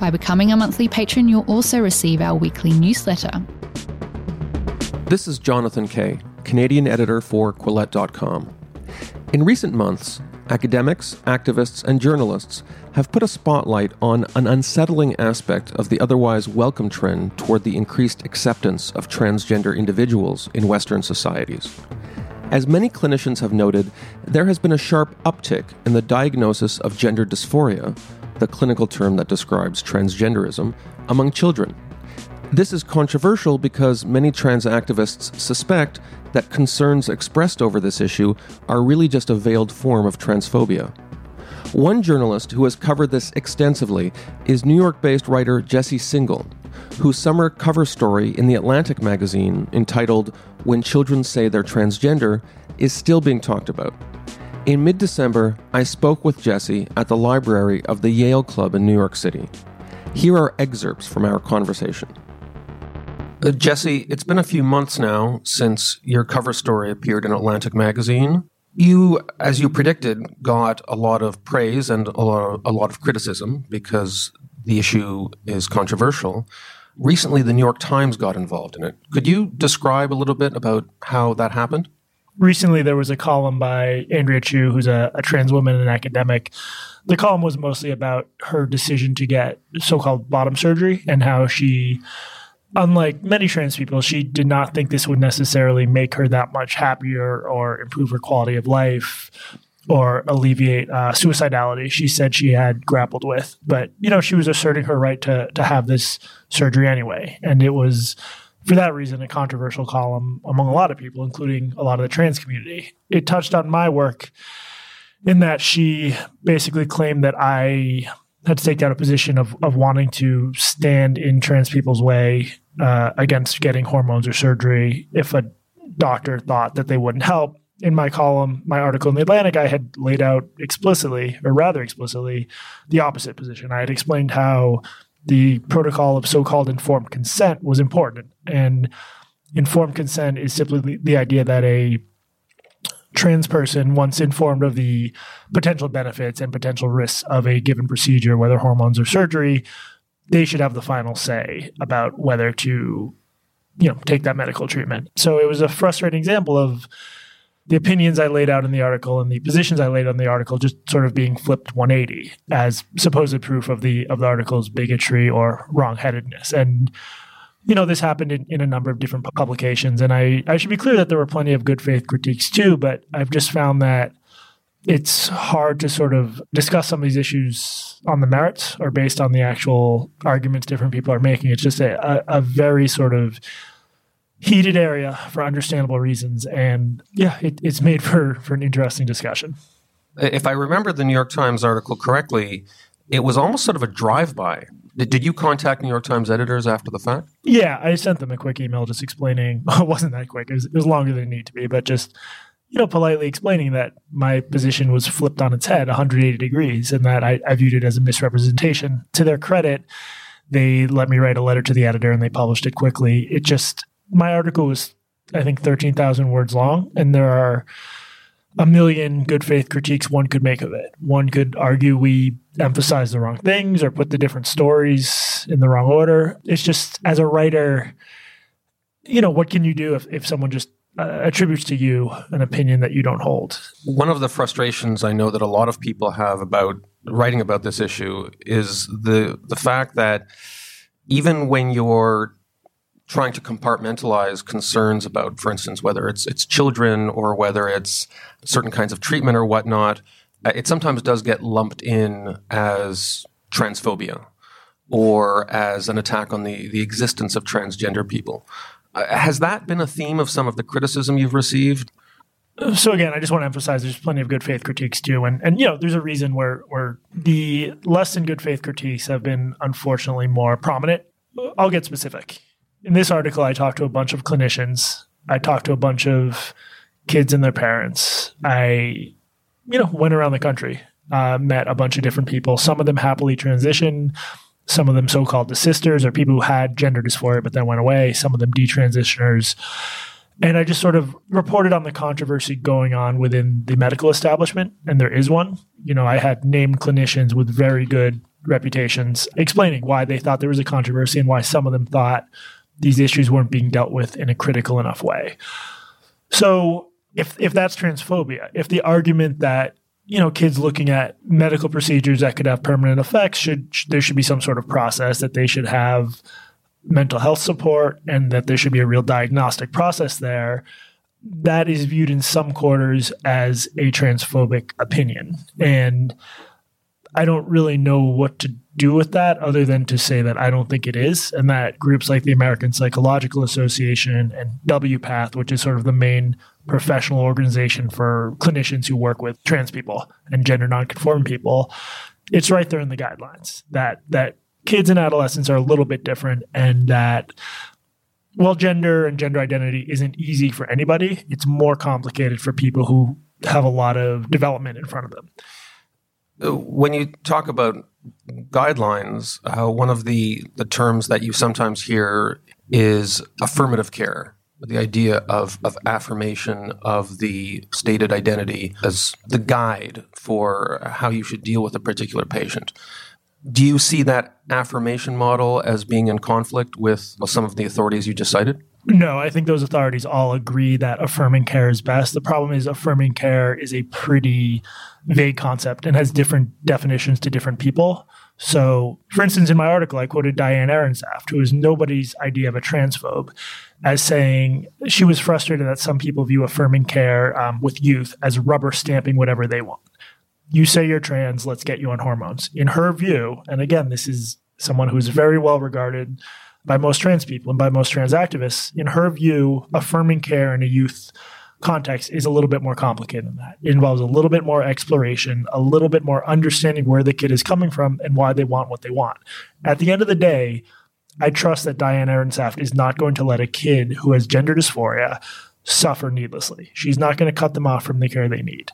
By becoming a monthly patron, you'll also receive our weekly newsletter. This is Jonathan Kay, Canadian editor for Quillette.com. In recent months, academics, activists, and journalists have put a spotlight on an unsettling aspect of the otherwise welcome trend toward the increased acceptance of transgender individuals in Western societies. As many clinicians have noted, there has been a sharp uptick in the diagnosis of gender dysphoria, the clinical term that describes transgenderism, among children. This is controversial because many trans activists suspect that concerns expressed over this issue are really just a veiled form of transphobia. One journalist who has covered this extensively is New York based writer Jesse Singal, whose summer cover story in The Atlantic magazine, entitled When Children Say They're Transgender, is still being talked about. In mid December, I spoke with Jesse at the library of the Yale Club in New York City. Here are excerpts from our conversation. Uh, Jesse, it's been a few months now since your cover story appeared in Atlantic magazine. You, as you predicted, got a lot of praise and a lot of, a lot of criticism because the issue is controversial. Recently, the New York Times got involved in it. Could you describe a little bit about how that happened? Recently, there was a column by Andrea Chu, who's a, a trans woman and academic. The column was mostly about her decision to get so called bottom surgery and how she unlike many trans people, she did not think this would necessarily make her that much happier or improve her quality of life or alleviate uh, suicidality. She said she had grappled with, but you know, she was asserting her right to to have this surgery anyway, and it was for that reason a controversial column among a lot of people, including a lot of the trans community. It touched on my work in that she basically claimed that I had to take down a position of, of wanting to stand in trans people's way uh, against getting hormones or surgery if a doctor thought that they wouldn't help. In my column, my article in the Atlantic, I had laid out explicitly, or rather explicitly, the opposite position. I had explained how the protocol of so called informed consent was important. And informed consent is simply the, the idea that a trans person, once informed of the potential benefits and potential risks of a given procedure, whether hormones or surgery, they should have the final say about whether to, you know, take that medical treatment. So it was a frustrating example of the opinions I laid out in the article and the positions I laid on the article just sort of being flipped 180 as supposed proof of the of the article's bigotry or wrongheadedness. And you know, this happened in, in a number of different publications. And I, I should be clear that there were plenty of good faith critiques too, but I've just found that it's hard to sort of discuss some of these issues on the merits or based on the actual arguments different people are making. It's just a, a, a very sort of heated area for understandable reasons. And yeah, it, it's made for, for an interesting discussion. If I remember the New York Times article correctly, it was almost sort of a drive by did, you contact New York Times editors after the fact? Yeah, I sent them a quick email just explaining. Well, it wasn't that quick. It was, it was longer than it needed to be, but just you know, politely explaining that my position was flipped on its head 180 degrees and that I, I, viewed it as a misrepresentation. To their credit, they let me write a letter to the editor and they published it quickly. It just, my article was, I think, 13,000 words long, and there are a million good faith critiques one could make of it. One could argue we emphasize the wrong things or put the different stories in the wrong order. It's just, as a writer, you know, what can you do if, if someone just uh, attributes to you an opinion that you don't hold? One of the frustrations I know that a lot of people have about writing about this issue is the the fact that even when you're trying to compartmentalize concerns about, for instance, whether it's it's children or whether it's certain kinds of treatment or whatnot, uh, it sometimes does get lumped in as transphobia or as an attack on the, the existence of transgender people. Uh, has that been a theme of some of the criticism you've received? So again, I just want to emphasize there's plenty of good faith critiques too, and and you know there's a reason where where the less than good faith critiques have been unfortunately more prominent. I'll get specific in this article, I talked to a bunch of clinicians. I talked to a bunch of kids and their parents. I, you know, went around the country, uh, met a bunch of different people. Some of them happily transitioned. Some of them so-called desisters or people who had gender dysphoria but then went away. Some of them detransitioners. And I just sort of reported on the controversy going on within the medical establishment, and there is one. You know, I had named clinicians with very good reputations explaining why they thought there was a controversy and why some of them thought these issues weren't being dealt with in a critical enough way. So if if that's transphobia, if the argument that you know kids looking at medical procedures that could have permanent effects should there should be some sort of process that they should have mental health support and that there should be a real diagnostic process there that is viewed in some quarters as a transphobic opinion and I don't really know what to do with that other than to say that I don't think it is, and that groups like the American Psychological Association and WPATH, which is sort of the main professional organization for clinicians who work with trans people and gender nonconforming people, it's right there in the guidelines that that kids and adolescents are a little bit different and that while gender and gender identity isn't easy for anybody, it's more complicated for people who have a lot of development in front of them. When you talk about guidelines, uh, one of the, the terms that you sometimes hear is affirmative care. The idea of, of affirmation of the stated identity as the guide for how you should deal with a particular patient. Do you see that affirmation model as being in conflict with some of the authorities you just cited? No, I think those authorities all agree that affirming care is best. The problem is affirming care is a pretty vague concept and has different definitions to different people. So, for instance, in my article, I quoted Diane Ehrensaft, who is nobody's idea of a transphobe, as saying she was frustrated that some people view affirming care um, with youth as rubber stamping whatever they want. You say you're trans, let's get you on hormones. In her view, and again, this is someone who's very well regarded by most trans people and by most trans activists. In her view, affirming care in a youth context is a little bit more complicated than that. It involves a little bit more exploration, a little bit more understanding where the kid is coming from and why they want what they want. At the end of the day, I trust that Diane Ehrensaft is not going to let a kid who has gender dysphoria suffer needlessly. She's not going to cut them off from the care they need.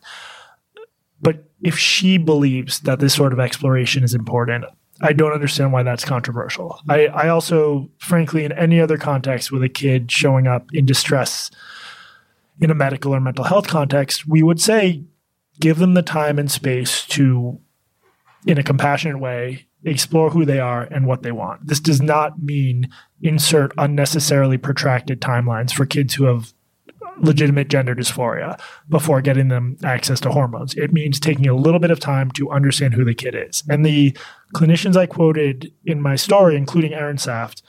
But if she believes that this sort of exploration is important, I don't understand why that's controversial. I, I also, frankly, in any other context with a kid showing up in distress in a medical or mental health context, we would say give them the time and space to, in a compassionate way, explore who they are and what they want. This does not mean insert unnecessarily protracted timelines for kids who have legitimate gender dysphoria before getting them access to hormones. It means taking a little bit of time to understand who the kid is. And the clinicians I quoted in my story, including Ehrensaft,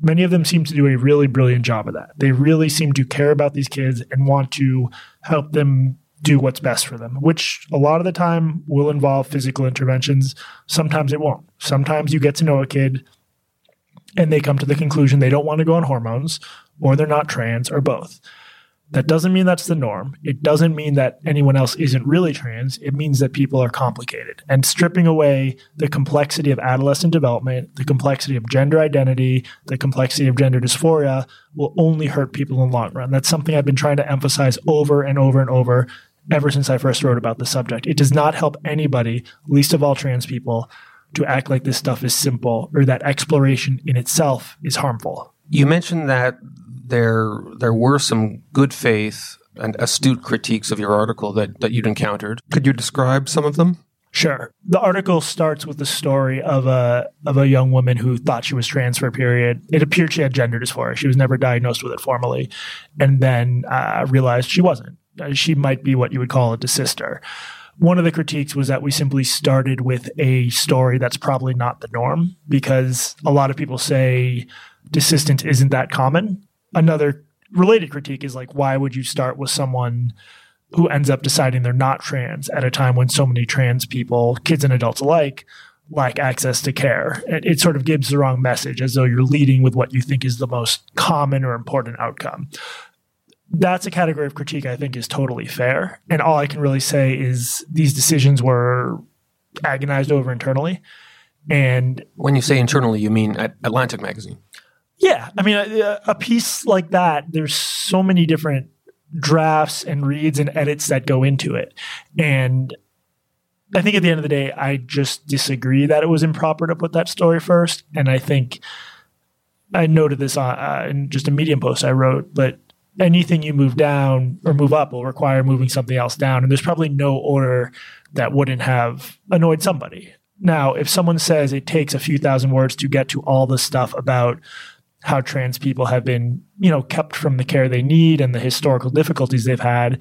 many of them seem to do a really brilliant job of that. They really seem to care about these kids and want to help them do what's best for them, which a lot of the time will involve physical interventions. Sometimes it won't. Sometimes you get to know a kid and they come to the conclusion they don't want to go on hormones or they're not trans or both. That doesn't mean that's the norm. It doesn't mean that anyone else isn't really trans. It means that people are complicated. And stripping away the complexity of adolescent development, the complexity of gender identity, the complexity of gender dysphoria will only hurt people in the long run. That's something I've been trying to emphasize over and over and over ever since I first wrote about the subject. It does not help anybody, least of all trans people, to act like this stuff is simple or that exploration in itself is harmful. You mentioned that there there were some good faith and astute critiques of your article that, that you'd encountered. Could you describe some of them? Sure. The article starts with the story of a of a young woman who thought she was trans for a period. It appeared she had gender dysphoria. She was never diagnosed with it formally, and then uh, realized she wasn't. Uh, she might be what you would call a desister. One of the critiques was that we simply started with a story that's probably not the norm because a lot of people say desistance isn't that common another related critique is like, why would you start with someone who ends up deciding they're not trans at a time when so many trans people, kids and adults alike, lack access to care? It, it sort of gives the wrong message as though you're leading with what you think is the most common or important outcome. That's a category of critique I think is totally fair. And all I can really say is these decisions were agonized over internally. And when you say internally, you mean at Atlantic Magazine? Yeah, I mean, a, a piece like that, there's so many different drafts and reads and edits that go into it, and I think at the end of the day, I just disagree that it was improper to put that story first, and I think I noted this on, uh, in just a Medium post I wrote, but anything you move down or move up will require moving something else down, and there's probably no order that wouldn't have annoyed somebody. Now, if someone says it takes a few thousand words to get to all the stuff about how trans people have been, you know, kept from the care they need and the historical difficulties they've had,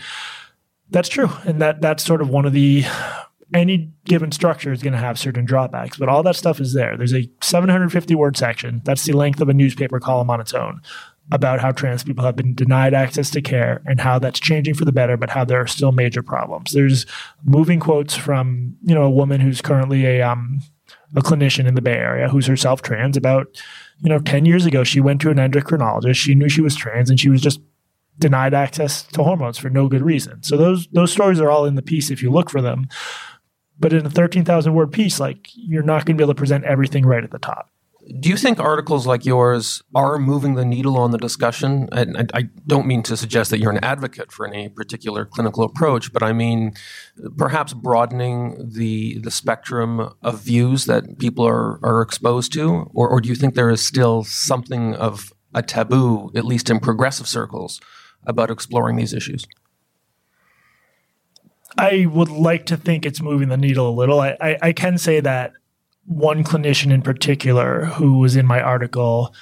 that's true. And that that's sort of one of the any given structure is going to have certain drawbacks, but all that stuff is there. There's a 750 word section. That's the length of a newspaper column on its own about how trans people have been denied access to care and how that's changing for the better, but how there are still major problems. There's moving quotes from, you know, a woman who's currently a um a clinician in the Bay Area who's herself trans about, you know, 10 years ago she went to an endocrinologist, she knew she was trans and she was just denied access to hormones for no good reason. So those those stories are all in the piece if you look for them. But in a 13,000 word piece, like you're not going to be able to present everything right at the top. Do you think articles like yours are moving the needle on the discussion? And I don't mean to suggest that you're an advocate for any particular clinical approach, but I mean perhaps broadening the the spectrum of views that people are, are exposed to? Or, or do you think there is still something of a taboo, at least in progressive circles, about exploring these issues? I would like to think it's moving the needle a little. I, I, I can say that one clinician in particular who was in my article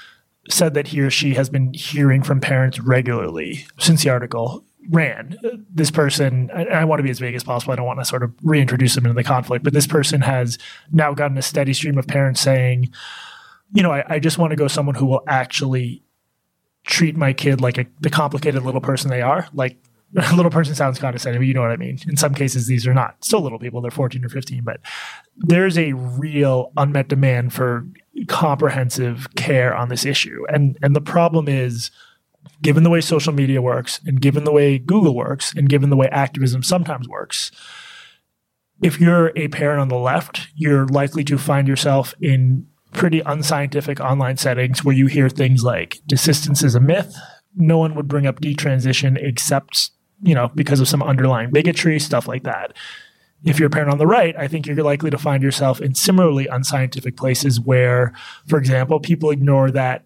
said that he or she has been hearing from parents regularly since the article ran. This person, I, I, want to be as vague as possible. I don't want to sort of reintroduce them into the conflict, but this person has now gotten a steady stream of parents saying, you know, I, I just want to go someone who will actually treat my kid like a, the complicated little person they are. Like little person sounds condescending, but you know what I mean. In some cases, these are not still little people; they're fourteen or fifteen. But there's a real unmet demand for comprehensive care on this issue, and and the problem is, given the way social media works, and given the way Google works, and given the way activism sometimes works, if you're a parent on the left, you're likely to find yourself in pretty unscientific online settings where you hear things like desistance is a myth. No one would bring up detransition except you know, because of some underlying bigotry, stuff like that. If you're a parent on the right, I think you're likely to find yourself in similarly unscientific places where, for example, people ignore that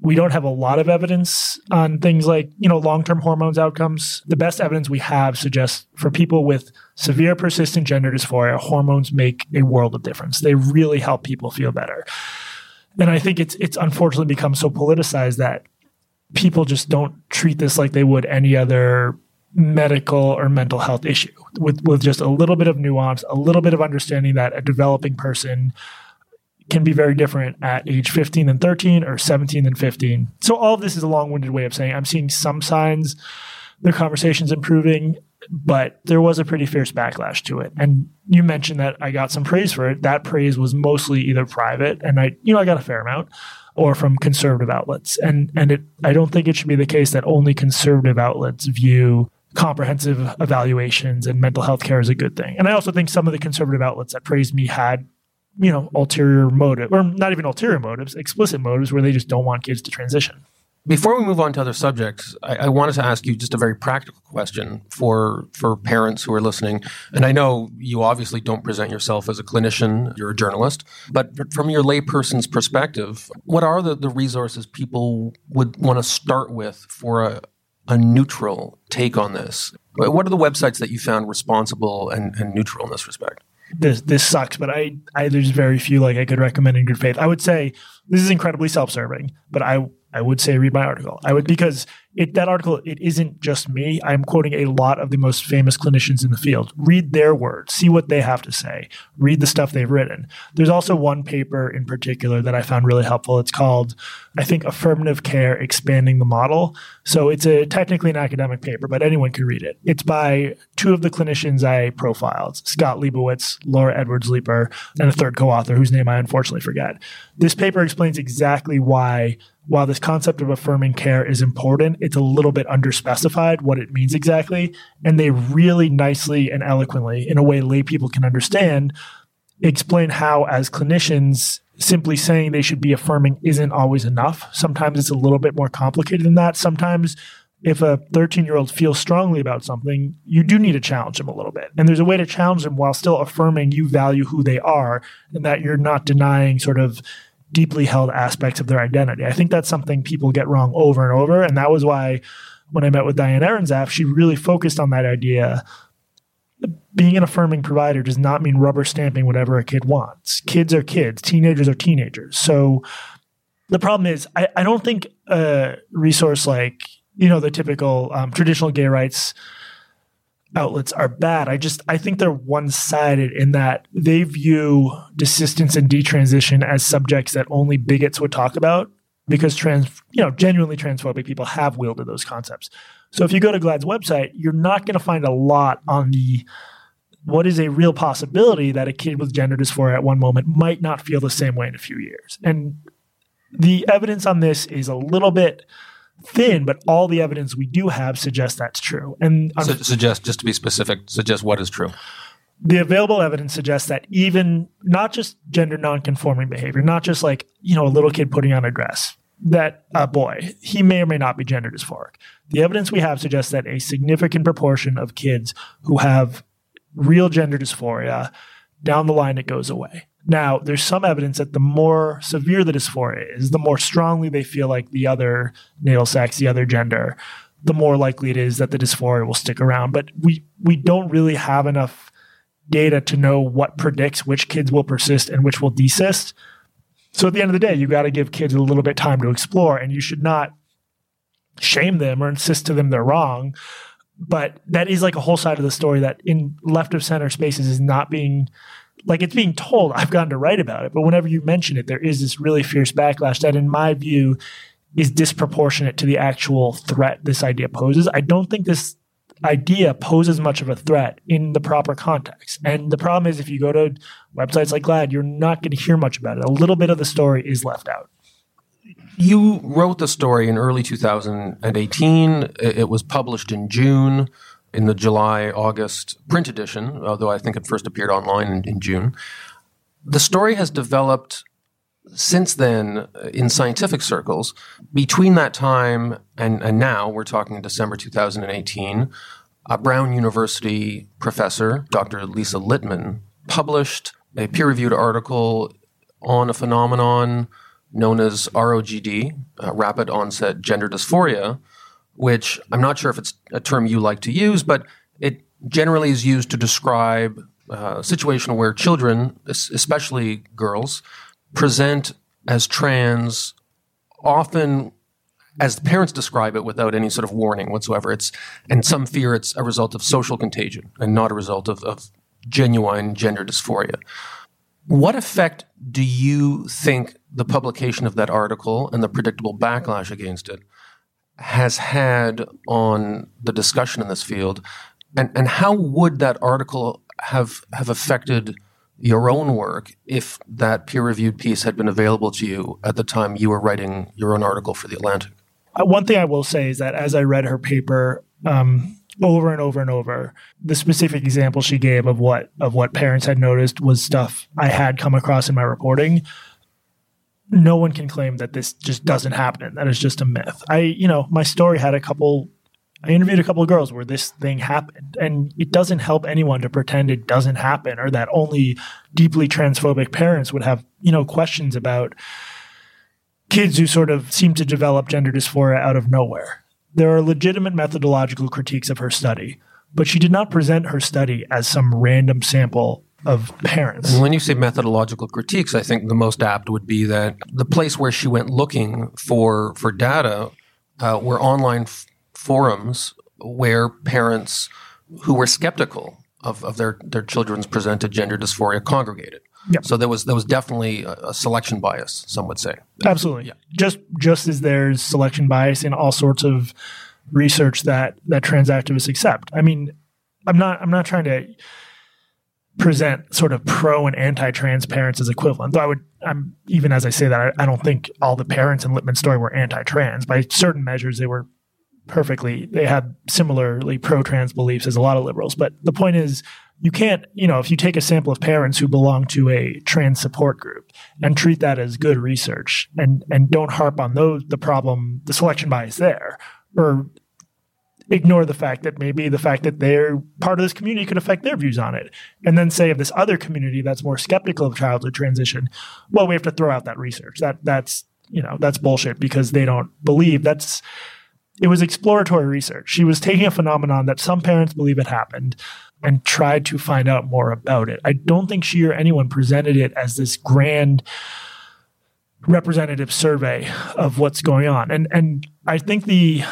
we don't have a lot of evidence on things like, you know, long-term hormones outcomes. The best evidence we have suggests for people with severe persistent gender dysphoria, hormones make a world of difference. They really help people feel better. And I think it's it's unfortunately become so politicized that people just don't treat this like they would any other medical or mental health issue with, with just a little bit of nuance, a little bit of understanding that a developing person can be very different at age 15 and 13 or 17 and 15. So all of this is a long-winded way of saying I'm seeing some signs the conversation's improving, but there was a pretty fierce backlash to it. And you mentioned that I got some praise for it. That praise was mostly either private and I you know I got a fair amount or from conservative outlets. And and it I don't think it should be the case that only conservative outlets view comprehensive evaluations and mental health care is a good thing. And I also think some of the conservative outlets that praised me had, you know, ulterior motive or not even ulterior motives, explicit motives where they just don't want kids to transition. Before we move on to other subjects, I, I, wanted to ask you just a very practical question for for parents who are listening. And I know you obviously don't present yourself as a clinician; you're a journalist. But from your layperson's perspective, what are the, the resources people would want to start with for a, a neutral take on this. What are the websites that you found responsible and, and neutral in this respect? This this sucks, but I, I there's very few like I could recommend in good faith. I would say this is incredibly self-serving, but I I would say read my article. I would because it, that article it isn't just me. I'm quoting a lot of the most famous clinicians in the field. Read their words, see what they have to say. Read the stuff they've written. There's also one paper in particular that I found really helpful. It's called I think affirmative care expanding the model. So it's a technically an academic paper, but anyone can read it. It's by two of the clinicians I profiled, Scott Leibowitz, Laura Edwards Leeper, and a third co-author whose name I unfortunately forget. This paper explains exactly why while this concept of affirming care is important, it's a little bit underspecified what it means exactly. And they really nicely and eloquently, in a way lay people can understand, explain how, as clinicians, simply saying they should be affirming isn't always enough. Sometimes it's a little bit more complicated than that. Sometimes if a 13 year old feels strongly about something, you do need to challenge them a little bit. And there's a way to challenge them while still affirming you value who they are and that you're not denying sort of deeply held aspects of their identity. I think that's something people get wrong over and over. And that was why when I met with Diane Ehrensaft, she really focused on that idea. Being an affirming provider does not mean rubber stamping whatever a kid wants. Kids are kids, teenagers are teenagers. So the problem is, I, I don't think a resource like you know the typical um, traditional gay rights outlets are bad. I just I think they're one sided in that they view desistance and detransition as subjects that only bigots would talk about because trans you know genuinely transphobic people have wielded those concepts. So if you go to GLAAD's website, you're not going to find a lot on the what is a real possibility that a kid with gender dysphoria at one moment might not feel the same way in a few years. And the evidence on this is a little bit thin, but all the evidence we do have suggests that's true. And so, suggest, just to be specific, suggest what is true. The available evidence suggests that even not just gender nonconforming behavior, not just like you know a little kid putting on a dress, that a boy he may or may not be gender dysphoric. The evidence we have suggests that a significant proportion of kids who have real gender dysphoria down the line it goes away. Now, there's some evidence that the more severe the dysphoria is, the more strongly they feel like the other natal sex, the other gender, the more likely it is that the dysphoria will stick around. But we we don't really have enough data to know what predicts which kids will persist and which will desist. So at the end of the day, you got to give kids a little bit time to explore, and you should not shame them or insist to them they're wrong. But that is like a whole side of the story that in left of center spaces is not being like it's being told I've gotten to write about it, but whenever you mention it, there is this really fierce backlash that, in my view, is disproportionate to the actual threat this idea poses. I don't think this idea poses much of a threat in the proper context. And the problem is, if you go to websites like GLAAD, you're not going to hear much about it. A little bit of the story is left out. You wrote the story in early 2018. It was published in June in the July August print edition, although I think it first appeared online in, in June. The story has developed since then uh, in scientific circles. Between that time and, and now, we're talking December 2018, a Brown University professor, Dr. Lisa Littman, published a peer reviewed article on a phenomenon known as ROGD, uh, rapid onset gender dysphoria, which I'm not sure if it's a term you like to use, but it generally is used to describe uh, a situation where children, especially girls, present as trans often as the parents describe it without any sort of warning whatsoever. It's and some fear it's a result of social contagion and not a result of, of genuine gender dysphoria. What effect do you think the publication of that article and the predictable backlash against it has had on the discussion in this field, and and how would that article have have affected your own work if that peer reviewed piece had been available to you at the time you were writing your own article for the Atlantic? Uh, one thing I will say is that as I read her paper. Um, over and over and over. The specific example she gave of what of what parents had noticed was stuff I had come across in my reporting no one can claim that this just doesn't happen. That is just a myth. I, you know, my story had a couple. I interviewed a couple of girls where this thing happened, and it doesn't help anyone to pretend it doesn't happen or that only deeply transphobic parents would have, you know, questions about kids who sort of seem to develop gender dysphoria out of nowhere. There are legitimate methodological critiques of her study, but she did not present her study as some random sample of parents. When you say methodological critiques, I think the most apt would be that the place where she went looking for for data uh, were online f- forums where parents who were skeptical of, of their, their children's presented gender dysphoria congregated. Yep. So there was there was definitely a, a selection bias. Some would say absolutely. Yeah. Just just as there's selection bias in all sorts of research that that trans activists accept. I mean, I'm not I'm not trying to present sort of pro and anti-trans parents as equivalent. Though I would, I'm even as I say that, I, I don't think all the parents in Littman's story were anti-trans. By certain measures, they were perfectly. They had similarly pro trans beliefs as a lot of liberals. But the point is, you can't, you know, if you take a sample of parents who belong to a trans support group and treat that as good research and, and don't harp on those, the problem, the selection bias there, or ignore the fact that maybe the fact that they're part of this community could affect their views on it. And then say of this other community that's more skeptical of childhood transition, well, we have to throw out that research. That that's you know, that's bullshit because they don't believe that's it was exploratory research. She was taking a phenomenon that some parents believe it happened and tried to find out more about it. I don't think she or anyone presented it as this grand representative survey of what's going on. And and I think the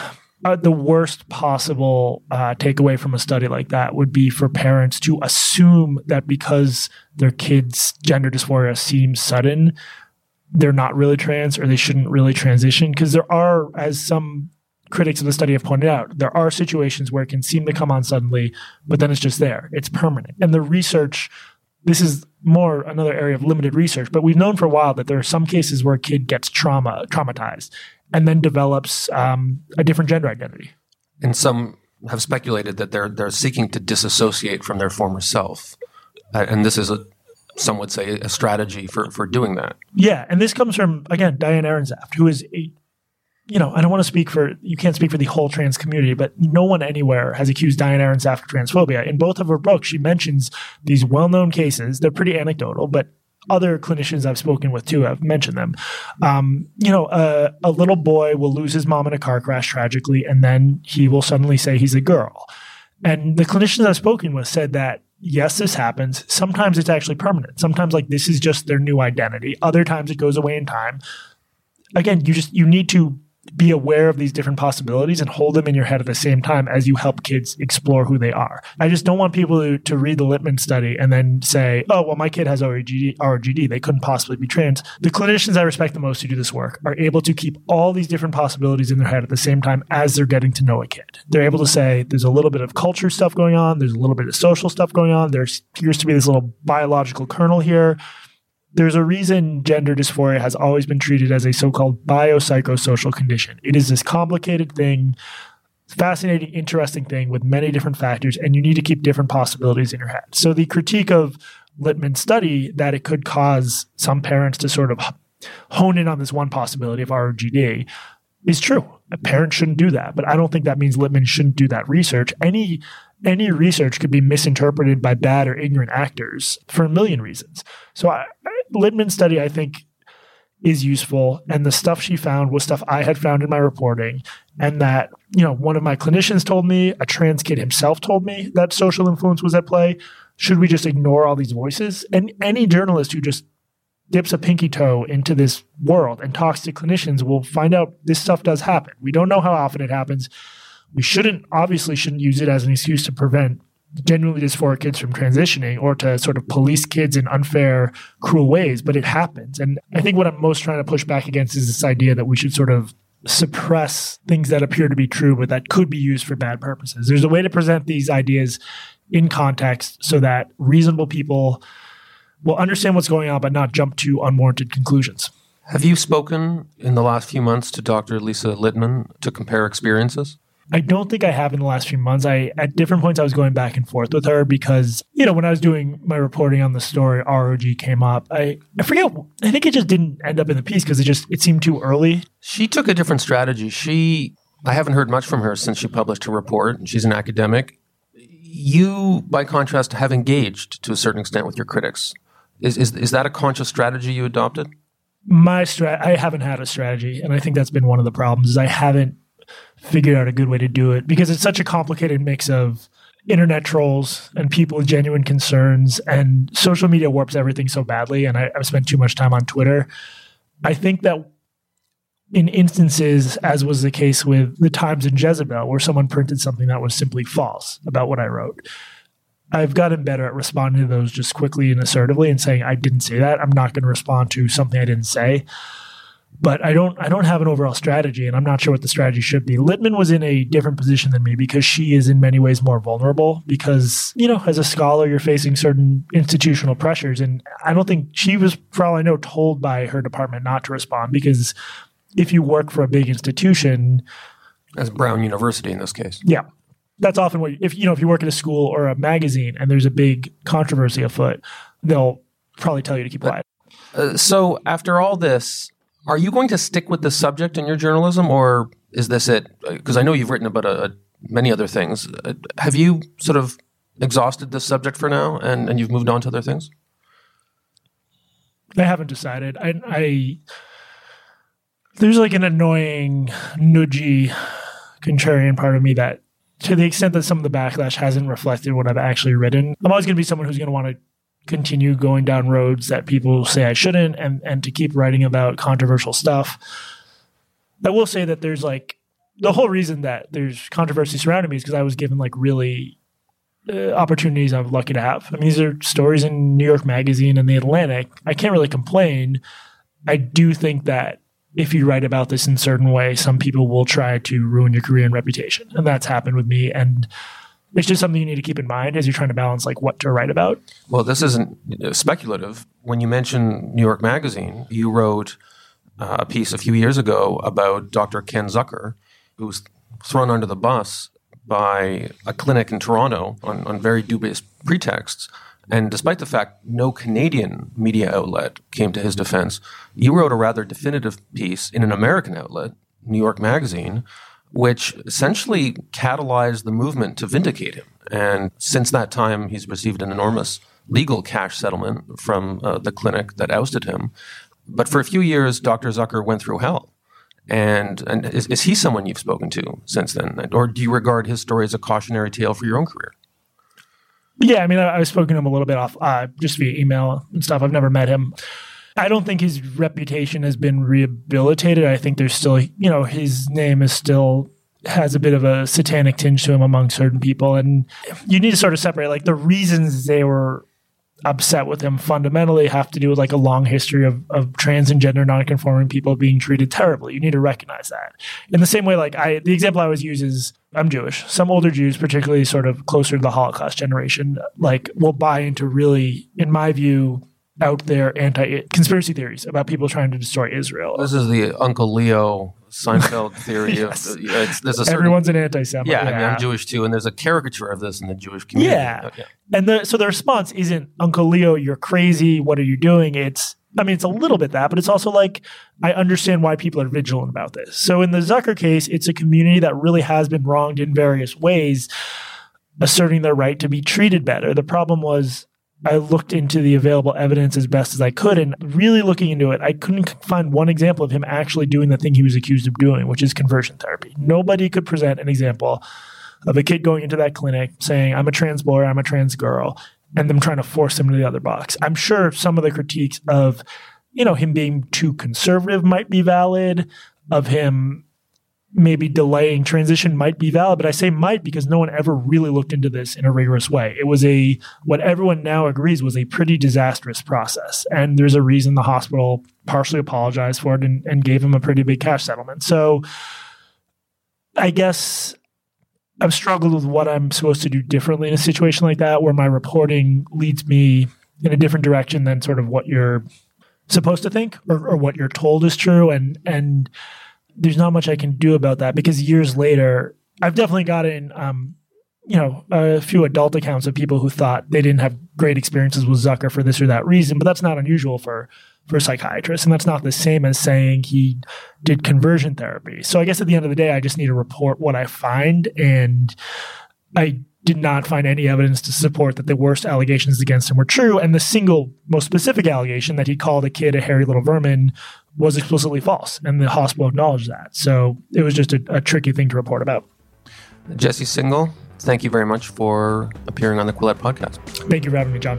uh, the worst possible uh, takeaway from a study like that would be for parents to assume that because their kids' gender dysphoria seems sudden, they're not really trans or they shouldn't really transition. Because there are, as some critics of the study have pointed out, there are situations where it can seem to come on suddenly, but then it's just there. It's permanent. And the research, this is more another area of limited research, but we've known for a while that there are some cases where a kid gets trauma, traumatized, and then develops um, a different gender identity. And some have speculated that they're they're seeking to disassociate from their former self, and this is a some would say a strategy for for doing that. Yeah, and this comes from again Diane Ehrensaft, who is a you know, I don't want to speak for, you can't speak for the whole trans community, but no one anywhere has accused Diane Ehrensaft of transphobia. In both of her books, she mentions these well known cases. They're pretty anecdotal, but other clinicians I've spoken with too have mentioned them. Um, you know, uh, a little boy will lose his mom in a car crash tragically, and then he will suddenly say he's a girl. And the clinicians I've spoken with said that yes, this happens. Sometimes it's actually permanent. Sometimes like this is just their new identity. Other times it goes away in time. Again, you just you need to be aware of these different possibilities and hold them in your head at the same time as you help kids explore who they are. I just don't want people to, to read the Littman study and then say, oh, well, my kid has RGD, RGD. They couldn't possibly be trans. The clinicians I respect the most who do this work are able to keep all these different possibilities in their head at the same time as they're getting to know a kid. They're able to say, there's a little bit of culture stuff going on. There's a little bit of social stuff going on. There appears to be this little biological kernel here there's a reason gender dysphoria has always been treated as a so-called biopsychosocial condition. It is this complicated thing, fascinating, interesting thing with many different factors, and you need to keep different possibilities in your head. So the critique of Littman's study that it could cause some parents to sort of hone in on this one possibility of ROGD is true. A parent shouldn't do that, but I don't think that means Littman shouldn't do that research. Any any research could be misinterpreted by bad or ignorant actors for a million reasons. So I, Littman's study, I think, is useful, and the stuff she found was stuff I had found in my reporting, and that you know one of my clinicians told me, a trans kid himself told me that social influence was at play. Should we just ignore all these voices? And any journalist who just dips a pinky toe into this world and talks to clinicians will find out this stuff does happen. We don't know how often it happens we shouldn't obviously shouldn't use it as an excuse to prevent genuinely dysphoric kids from transitioning or to sort of police kids in unfair, cruel ways, but it happens. And I think what I'm most trying to push back against is this idea that we should sort of suppress things that appear to be true, but that could be used for bad purposes. There's a way to present these ideas in context so that reasonable people will understand what's going on, but not jump to unwarranted conclusions. Have you spoken in the last few months to Dr. Lisa Littman to compare experiences? I don't think I have in the last few months. I at different points I was going back and forth with her because you know when I was doing my reporting on the story, ROG came up. I I forget. I think it just didn't end up in the piece because it just it seemed too early. She took a different strategy. She I haven't heard much from her since she published her report. She's an academic. You, by contrast, have engaged to a certain extent with your critics. Is is is that a conscious strategy you adopted? My strat, I haven't had a strategy, and I think that's been one of the problems. Is I haven't figured out a good way to do it because it's such a complicated mix of internet trolls and people with genuine concerns and social media warps everything so badly and I, have spent too much time on twitter i think that in instances as was the case with the times and jezebel where someone printed something that was simply false about what i wrote i've gotten better at responding to those just quickly and assertively and saying i didn't say that i'm not going to respond to something i didn't say but I don't I don't have an overall strategy and I'm not sure what the strategy should be. Littman was in a different position than me because she is in many ways more vulnerable because, you know, as a scholar you're facing certain institutional pressures and I don't think she was for all I know told by her department not to respond because if you work for a big institution, As Brown University in this case. Yeah. That's often what, if you know, if you work at a school or a magazine and there's a big controversy afoot, they'll probably tell you to keep quiet. Uh, so, after all this, are you going to stick with the subject in your journalism, or is this it? Because I know you've written about a, a, many other things. Uh, have you sort of exhausted this subject for now, and, and you've moved on to other things? I haven't decided. I, I there's like an annoying, nudgy, contrarian part of me that, to the extent that some of the backlash hasn't reflected what I've actually written, I'm always going to be someone who's going to want to continue going down roads that people say I shouldn't, and and to keep writing about controversial stuff. I will say that there's like the whole reason that there's controversy surrounding me is because I was given like really uh, opportunities I'm lucky to have. I mean, these are stories in New York Magazine and the Atlantic. I can't really complain. I do think that if you write about this in certain way, some people will try to ruin your career and reputation, and that's happened with me. And it's just something you need to keep in mind as you're trying to balance like what to write about. Well, this isn't speculative. When you mention New York Magazine, you wrote uh, a piece a few years ago about Dr. Ken Zucker, who was thrown under the bus by a clinic in Toronto on, on very dubious pretexts. And despite the fact no Canadian media outlet came to his defense, you wrote a rather definitive piece in an American outlet, New York Magazine, which essentially catalyzed the movement to vindicate him. And since that time, he's received an enormous legal cash settlement from uh, the clinic that ousted him. But for a few years, Dr. Zucker went through hell. And, and is, is he someone you've spoken to since then? Or do you regard his story as a cautionary tale for your own career? Yeah, I mean, I, have spoken to him a little bit off uh, just via email and stuff. I've never met him. I don't think his reputation has been rehabilitated. I think there's still, you know, his name is still has a bit of a satanic tinge to him among certain people. And you need to sort of separate like the reasons they were upset with him fundamentally have to do with like a long history of, of trans and gender nonconforming people being treated terribly. You need to recognize that. In the same way, like I, the example I always use is I'm Jewish. Some older Jews, particularly sort of closer to the Holocaust generation, like will buy into really, in my view, out there anti conspiracy theories about people trying to destroy Israel. This is the Uncle Leo Seinfeld theory yes. of it's, there's a certain, everyone's an anti-Semite. Yeah, yeah, I mean, I'm Jewish too, and there's a caricature of this in the Jewish community. Yeah, yeah. and the, so the response isn't Uncle Leo, you're crazy. What are you doing? It's I mean, it's a little bit that, but it's also like I understand why people are vigilant about this. So in the Zucker case, it's a community that really has been wronged in various ways, asserting their right to be treated better. The problem was I looked into the available evidence as best as I could, and really looking into it, I couldn't find one example of him actually doing the thing he was accused of doing, which is conversion therapy. Nobody could present an example of a kid going into that clinic saying, I'm a trans boy, I'm a trans girl, and them trying to force him to the other box. I'm sure some of the critiques of, you know, him being too conservative might be valid, of him maybe delaying transition might be valid, but I say might because no one ever really looked into this in a rigorous way. It was a, what everyone now agrees was a pretty disastrous process. And there's a reason the hospital partially apologized for it and, and gave him a pretty big cash settlement. So I guess I've struggled with what I'm supposed to do differently in a situation like that where my reporting leads me in a different direction than sort of what you're supposed to think or, or what you're told is true. And, and, there's not much I can do about that because years later, I've definitely gotten, um, you know, a few adult accounts of people who thought they didn't have great experiences with Zucker for this or that reason, but that's not unusual for for psychiatrists, and that's not the same as saying he did conversion therapy. So I guess at the end of the day, I just need to report what I find, and I did not find any evidence to support that the worst allegations against him were true. And the single most specific allegation that he called a kid a hairy little vermin was explicitly false, and the hospital acknowledged that. So it was just a, a tricky thing to report about. Jesse Singal, thank you very much for appearing on the Quillette podcast. Thank you for having me, John.